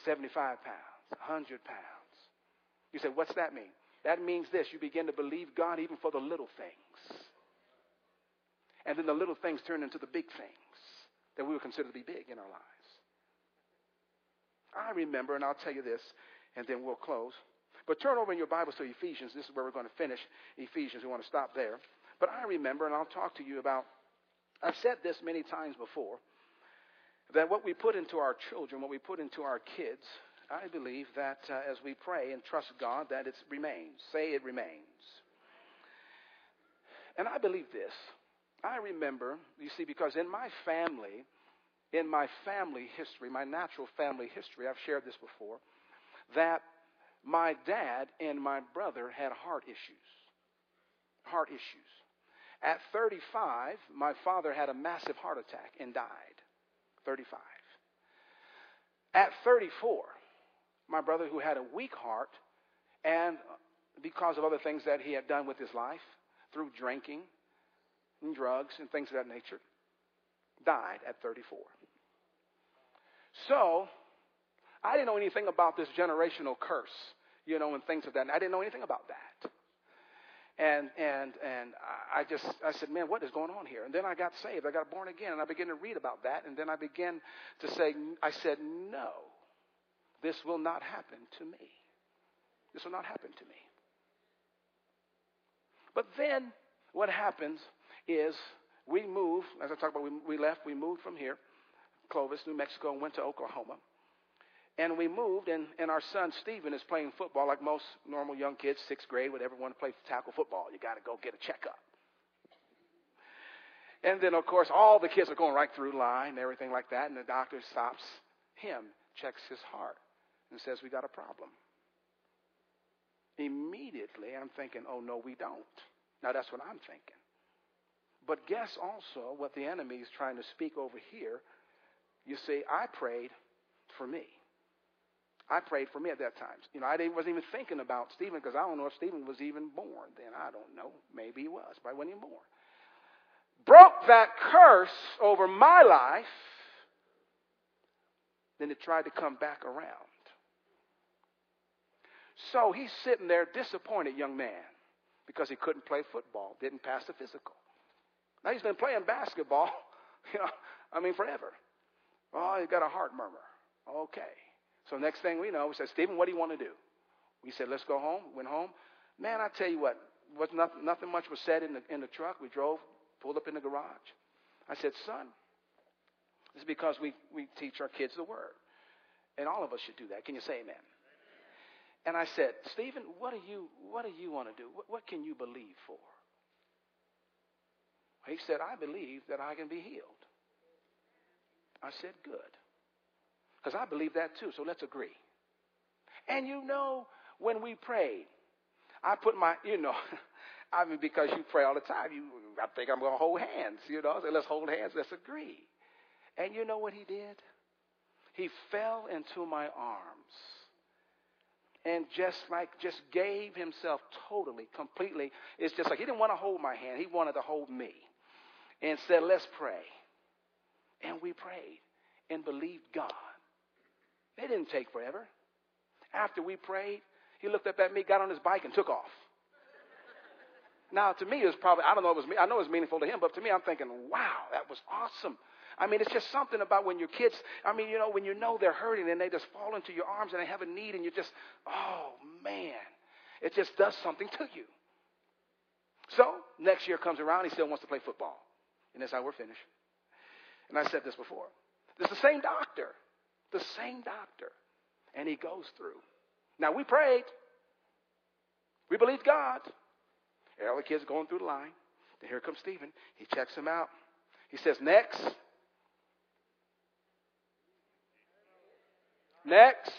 A: 75 pounds, 100 pounds. You say, what's that mean? That means this. You begin to believe God even for the little things. And then the little things turn into the big things that we would consider to be big in our lives. I remember, and I'll tell you this, and then we'll close. But turn over in your Bibles to Ephesians. This is where we're going to finish Ephesians. We want to stop there. But I remember, and I'll talk to you about, I've said this many times before, that what we put into our children, what we put into our kids, I believe that uh, as we pray and trust God, that it remains. Say it remains. And I believe this. I remember, you see, because in my family, in my family history, my natural family history, I've shared this before, that my dad and my brother had heart issues. Heart issues. At 35, my father had a massive heart attack and died. 35. At 34, my brother, who had a weak heart, and because of other things that he had done with his life, through drinking and drugs and things of that nature, died at 34. So, I didn't know anything about this generational curse, you know, and things of that. I didn't know anything about that. And and and I just I said, man, what is going on here? And then I got saved. I got born again, and I began to read about that. And then I began to say, I said, no, this will not happen to me. This will not happen to me. But then what happens is we moved, as I talked about, we, we left, we moved from here, Clovis, New Mexico, and went to Oklahoma. And we moved, and, and our son Stephen is playing football like most normal young kids, sixth grade, would ever want to play tackle football. You got to go get a checkup. And then, of course, all the kids are going right through line and everything like that, and the doctor stops him, checks his heart, and says, We got a problem. Immediately, I'm thinking, Oh, no, we don't. Now, that's what I'm thinking. But guess also what the enemy is trying to speak over here. You see, I prayed for me. I prayed for me at that time. You know, I wasn't even thinking about Stephen because I don't know if Stephen was even born then. I don't know. Maybe he was, but I wasn't even born. Broke that curse over my life. Then it tried to come back around. So he's sitting there, disappointed young man, because he couldn't play football, didn't pass the physical. Now he's been playing basketball, you know, I mean, forever. Oh, he's got a heart murmur. Okay. So next thing we know, we said, Stephen, what do you want to do? We said, let's go home. Went home. Man, I tell you what, was nothing, nothing much was said in the, in the truck. We drove, pulled up in the garage. I said, son, this is because we, we teach our kids the word. And all of us should do that. Can you say amen? And I said, Stephen, what do you, what do you want to do? What, what can you believe for? He said, I believe that I can be healed. I said, good. Because I believe that too, so let's agree. And you know, when we prayed, I put my, you know, I mean, because you pray all the time, you, I think I'm going to hold hands, you know. I say, let's hold hands, let's agree. And you know what he did? He fell into my arms and just like, just gave himself totally, completely. It's just like he didn't want to hold my hand, he wanted to hold me and said, let's pray. And we prayed and believed God. It didn't take forever. After we prayed, he looked up at me, got on his bike, and took off. Now, to me, it was probably, I don't know, it was, me, I know it was meaningful to him, but to me, I'm thinking, wow, that was awesome. I mean, it's just something about when your kids, I mean, you know, when you know they're hurting and they just fall into your arms and they have a need and you just, oh, man, it just does something to you. So, next year comes around, he still wants to play football. And that's how we're finished. And I said this before. It's the same doctor. The same doctor. And he goes through. Now, we prayed. We believed God. All the kids going through the line. Then here comes Stephen. He checks him out. He says, Next. Next.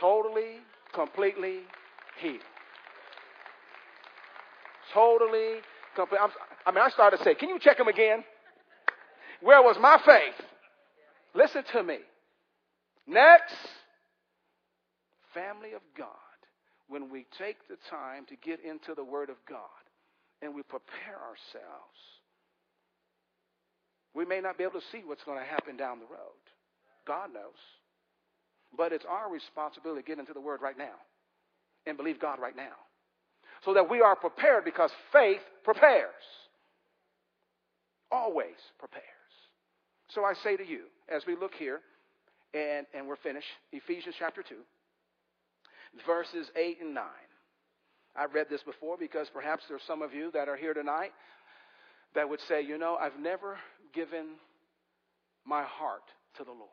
A: Totally, completely healed. Totally, completely. I mean, I started to say, Can you check him again? Where was my faith? Listen to me. Next, family of God, when we take the time to get into the Word of God and we prepare ourselves, we may not be able to see what's going to happen down the road. God knows. But it's our responsibility to get into the Word right now and believe God right now so that we are prepared because faith prepares. Always prepares. So I say to you, as we look here, and, and we're finished, Ephesians chapter 2, verses 8 and 9. I've read this before because perhaps there's some of you that are here tonight that would say, you know, I've never given my heart to the Lord.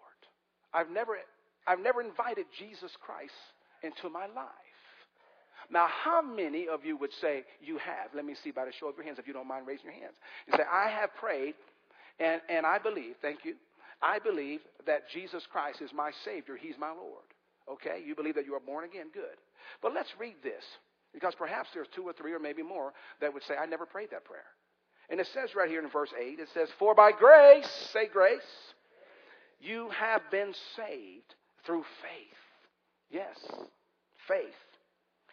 A: I've never, I've never invited Jesus Christ into my life. Now, how many of you would say you have? Let me see by the show of your hands, if you don't mind raising your hands. You say, I have prayed and, and I believe, thank you, I believe that Jesus Christ is my Savior. He's my Lord. Okay? You believe that you are born again. Good. But let's read this because perhaps there's two or three or maybe more that would say, I never prayed that prayer. And it says right here in verse 8, it says, For by grace, say grace, you have been saved through faith. Yes, faith.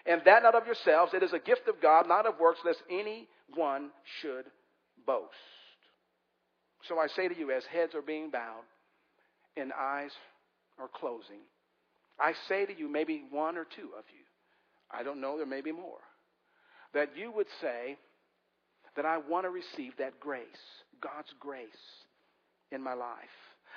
A: And that not of yourselves, it is a gift of God, not of works, lest anyone should boast. So I say to you, as heads are being bowed and eyes are closing, I say to you, maybe one or two of you, I don't know, there may be more, that you would say that I want to receive that grace, God's grace in my life.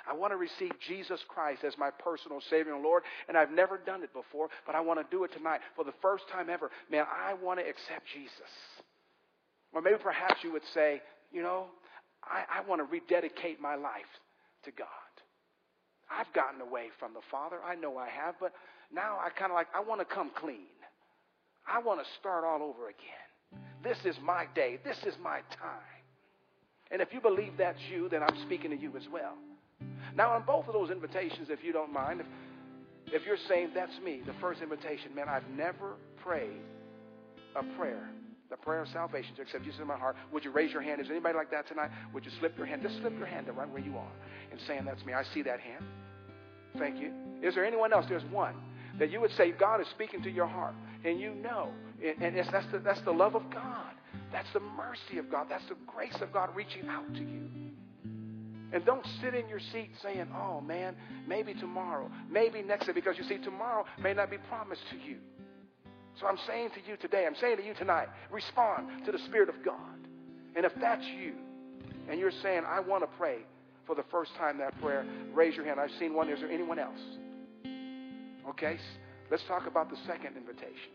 A: I want to receive Jesus Christ as my personal Savior and Lord, and I've never done it before, but I want to do it tonight for the first time ever. Man, I want to accept Jesus. Or maybe perhaps you would say, you know, I, I want to rededicate my life to God. I've gotten away from the Father. I know I have, but now I kind of like, I want to come clean. I want to start all over again. This is my day. This is my time. And if you believe that's you, then I'm speaking to you as well. Now, on both of those invitations, if you don't mind, if, if you're saying that's me, the first invitation, man, I've never prayed a prayer the prayer of salvation to accept Jesus in my heart. Would you raise your hand? Is anybody like that tonight? Would you slip your hand? Just slip your hand right where you are and saying that's me. I see that hand. Thank you. Is there anyone else? There's one that you would say God is speaking to your heart, and you know, and that's the, that's the love of God. That's the mercy of God. That's the grace of God reaching out to you. And don't sit in your seat saying, oh man, maybe tomorrow, maybe next day, because you see, tomorrow may not be promised to you. So I'm saying to you today, I'm saying to you tonight, respond to the Spirit of God. And if that's you, and you're saying, I want to pray for the first time that prayer, raise your hand. I've seen one. Is there anyone else? Okay, let's talk about the second invitation.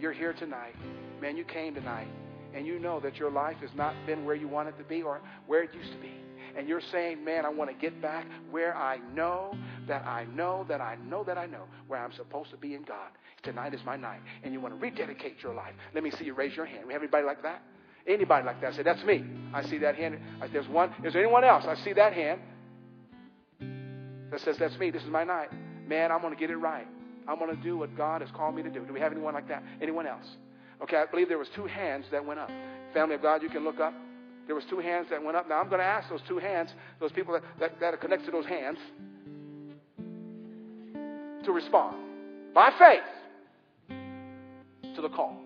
A: You're here tonight. Man, you came tonight, and you know that your life has not been where you want it to be or where it used to be and you're saying, man, I want to get back where I know that I know that I know that I know where I'm supposed to be in God. Tonight is my night. And you want to rededicate your life. Let me see you raise your hand. We have anybody like that? Anybody like that? Say, that's me. I see that hand. There's one. Is there anyone else? I see that hand that says, that's me. This is my night. Man, I'm going to get it right. I'm going to do what God has called me to do. Do we have anyone like that? Anyone else? Okay, I believe there was two hands that went up. Family of God, you can look up. There was two hands that went up. Now I'm going to ask those two hands, those people that, that, that are connected to those hands, to respond by faith to the call,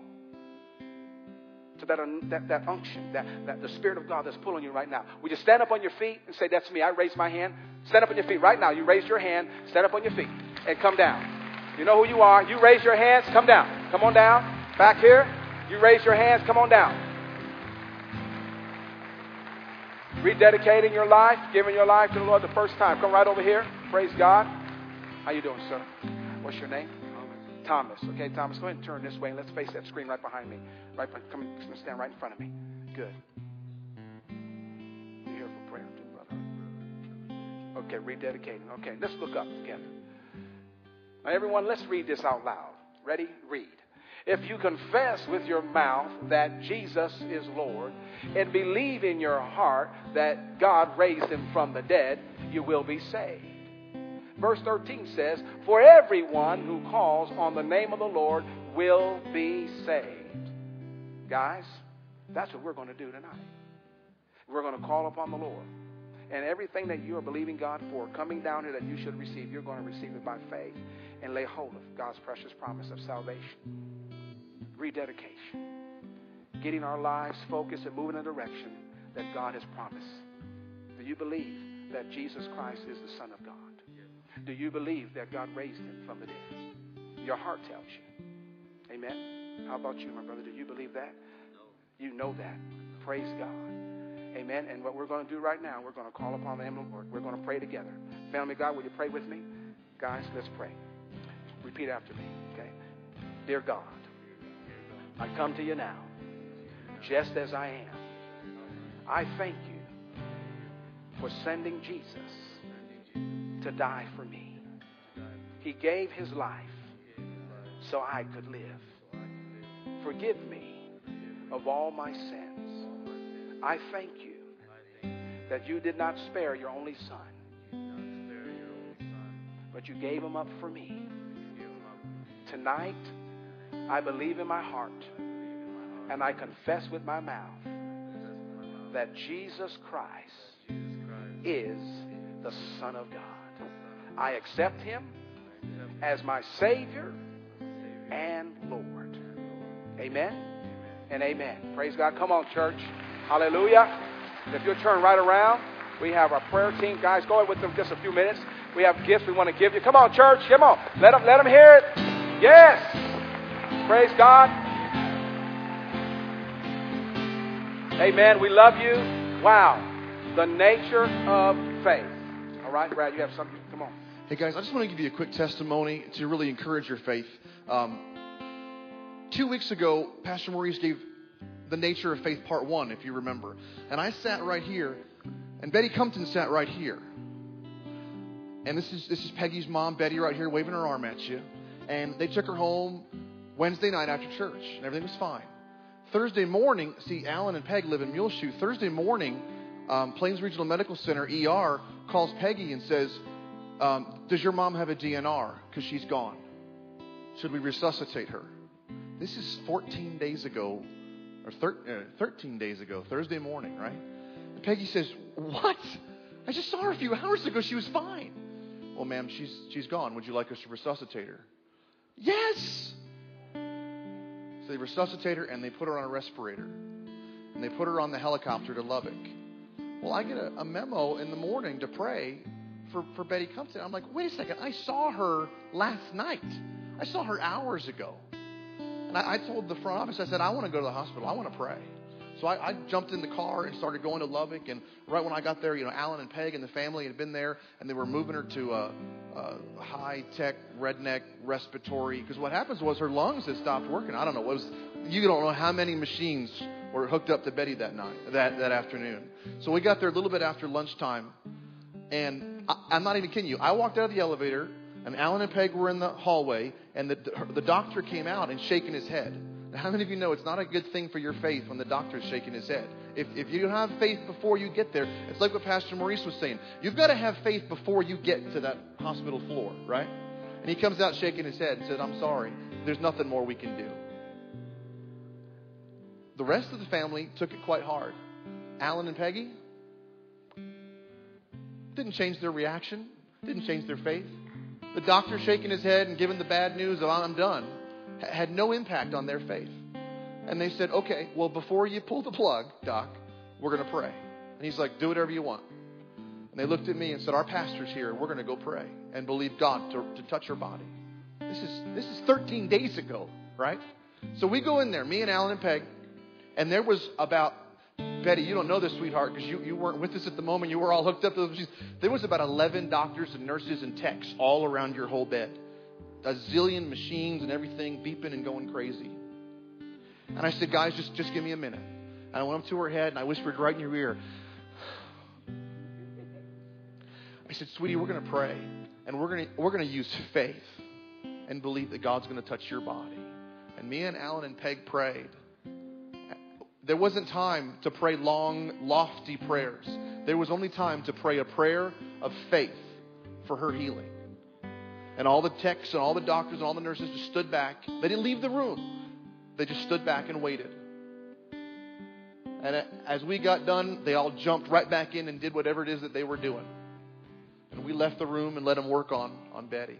A: to that, that, that unction, that, that the Spirit of God that's pulling you right now. Would you stand up on your feet and say, That's me? I raise my hand. Stand up on your feet right now. You raise your hand, stand up on your feet, and come down. You know who you are. You raise your hands, come down. Come on down. Back here. You raise your hands, come on down. Rededicating your life, giving your life to the Lord the first time. Come right over here. Praise God. How you doing, sir? What's your name? Thomas. Okay, Thomas, go ahead and turn this way and let's face that screen right behind me. Right, come and stand right in front of me. Good. You here for prayer too, brother? Okay, rededicating. Okay, let's look up together. Now, everyone, let's read this out loud. Ready? Read. If you confess with your mouth that Jesus is Lord and believe in your heart that God raised him from the dead, you will be saved. Verse 13 says, For everyone who calls on the name of the Lord will be saved. Guys, that's what we're going to do tonight. We're going to call upon the Lord. And everything that you are believing God for coming down here that you should receive, you're going to receive it by faith and lay hold of God's precious promise of salvation rededication, getting our lives focused and moving in a direction that God has promised. Do you believe that Jesus Christ is the Son of God? Do you believe that God raised him from the dead? Your heart tells you. Amen. How about you, my brother? Do you believe that? You know that. Praise God. Amen. And what we're going to do right now, we're going to call upon the name of the Lord. We're going to pray together. Family God, will you pray with me? Guys, let's pray. Repeat after me, okay? Dear God, I come to you now, just as I am. I thank you for sending Jesus to die for me. He gave his life so I could live. Forgive me of all my sins. I thank you that you did not spare your only son, but you gave him up for me. Tonight, I believe in my heart and I confess with my mouth that Jesus Christ is the Son of God. I accept him as my Savior and Lord. Amen and amen. Praise God. Come on, church. Hallelujah. If you'll turn right around, we have our prayer team. Guys, go ahead with them just a few minutes. We have gifts we want to give you. Come on, church. Come on. Let them, let them hear it. Yes. Praise God. Amen. We love you. Wow. The nature of faith. All right, Brad, you have something? Come on.
B: Hey, guys, I just want to give you a quick testimony to really encourage your faith. Um, two weeks ago, Pastor Maurice gave the nature of faith part one, if you remember. And I sat right here, and Betty Compton sat right here. And this is this is Peggy's mom, Betty, right here, waving her arm at you. And they took her home Wednesday night after church, and everything was fine. Thursday morning, see, Alan and Peg live in Muleshoe. Thursday morning, um, Plains Regional Medical Center, ER, calls Peggy and says, um, Does your mom have a DNR? Because she's gone. Should we resuscitate her? This is 14 days ago, or thir- uh, 13 days ago, Thursday morning, right? And Peggy says, What? I just saw her a few hours ago. She was fine. Well, ma'am, she's, she's gone. Would you like us to resuscitate her? Yes! So they resuscitate her and they put her on a respirator. And they put her on the helicopter to Lubbock. Well, I get a, a memo in the morning to pray for, for Betty Compton. I'm like, wait a second. I saw her last night. I saw her hours ago. And I, I told the front office, I said, I want to go to the hospital. I want to pray. So I, I jumped in the car and started going to Lubbock. And right when I got there, you know, Alan and Peg and the family had been there, and they were moving her to a, a high tech redneck respiratory. Because what happens was her lungs had stopped working. I don't know. It was you don't know how many machines were hooked up to Betty that night, that that afternoon. So we got there a little bit after lunchtime, and I, I'm not even kidding you. I walked out of the elevator, and Alan and Peg were in the hallway, and the the doctor came out and shaking his head. Now, how many of you know it's not a good thing for your faith when the doctor's shaking his head? If, if you don't have faith before you get there, it's like what Pastor Maurice was saying. You've got to have faith before you get to that hospital floor, right? And he comes out shaking his head and said, I'm sorry. There's nothing more we can do. The rest of the family took it quite hard. Alan and Peggy didn't change their reaction, didn't change their faith. The doctor shaking his head and giving the bad news of I'm done had no impact on their faith. And they said, okay, well, before you pull the plug, Doc, we're going to pray. And he's like, do whatever you want. And they looked at me and said, our pastor's here. We're going to go pray and believe God to, to touch her body. This is, this is 13 days ago, right? So we go in there, me and Alan and Peg, and there was about Betty, you don't know this, sweetheart, because you, you weren't with us at the moment. You were all hooked up. To there was about 11 doctors and nurses and techs all around your whole bed. A zillion machines and everything beeping and going crazy. And I said, guys, just, just give me a minute. And I went up to her head and I whispered right in your ear. I said, sweetie, we're going to pray. And we're going we're going to use faith and believe that God's going to touch your body. And me and Alan and Peg prayed. There wasn't time to pray long, lofty prayers. There was only time to pray a prayer of faith for her healing. And all the techs and all the doctors and all the nurses just stood back. They didn't leave the room. They just stood back and waited. And as we got done, they all jumped right back in and did whatever it is that they were doing. And we left the room and let them work on, on Betty.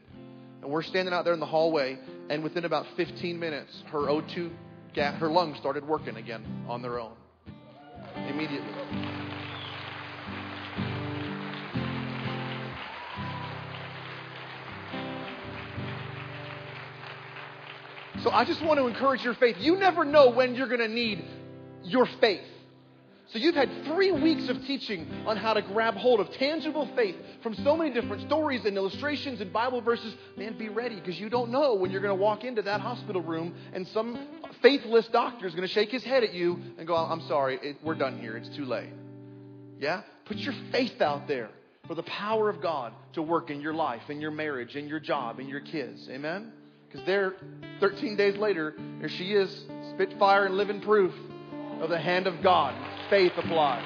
B: And we're standing out there in the hallway, and within about 15 minutes, her O2 gas, her lungs started working again on their own. Immediately. So I just want to encourage your faith. You never know when you're going to need your faith. So you've had three weeks of teaching on how to grab hold of tangible faith from so many different stories and illustrations and Bible verses. Man, be ready because you don't know when you're going to walk into that hospital room and some faithless doctor is going to shake his head at you and go, I'm sorry, it, we're done here. It's too late. Yeah? Put your faith out there for the power of God to work in your life, in your marriage, in your job, in your kids. Amen? Because there, 13 days later, there she is, spitfire and living proof of the hand of God faith applied.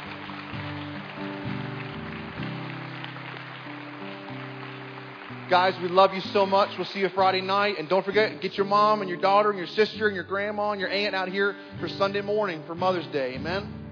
B: Guys, we love you so much. We'll see you Friday night. And don't forget, get your mom and your daughter and your sister and your grandma and your aunt out here for Sunday morning for Mother's Day. Amen.